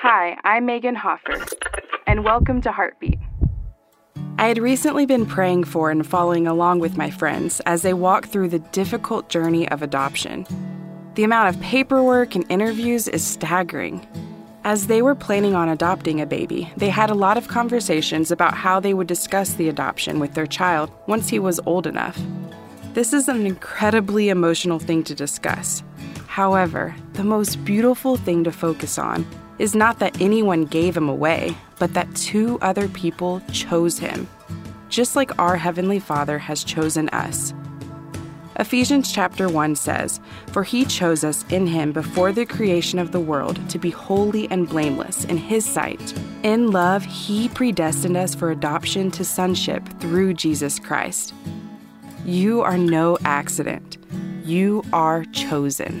Hi, I'm Megan Hoffer, and welcome to Heartbeat. I had recently been praying for and following along with my friends as they walk through the difficult journey of adoption. The amount of paperwork and interviews is staggering. As they were planning on adopting a baby, they had a lot of conversations about how they would discuss the adoption with their child once he was old enough. This is an incredibly emotional thing to discuss. However, the most beautiful thing to focus on is not that anyone gave him away, but that two other people chose him, just like our Heavenly Father has chosen us. Ephesians chapter 1 says, For he chose us in him before the creation of the world to be holy and blameless in his sight. In love, he predestined us for adoption to sonship through Jesus Christ. You are no accident. You are chosen.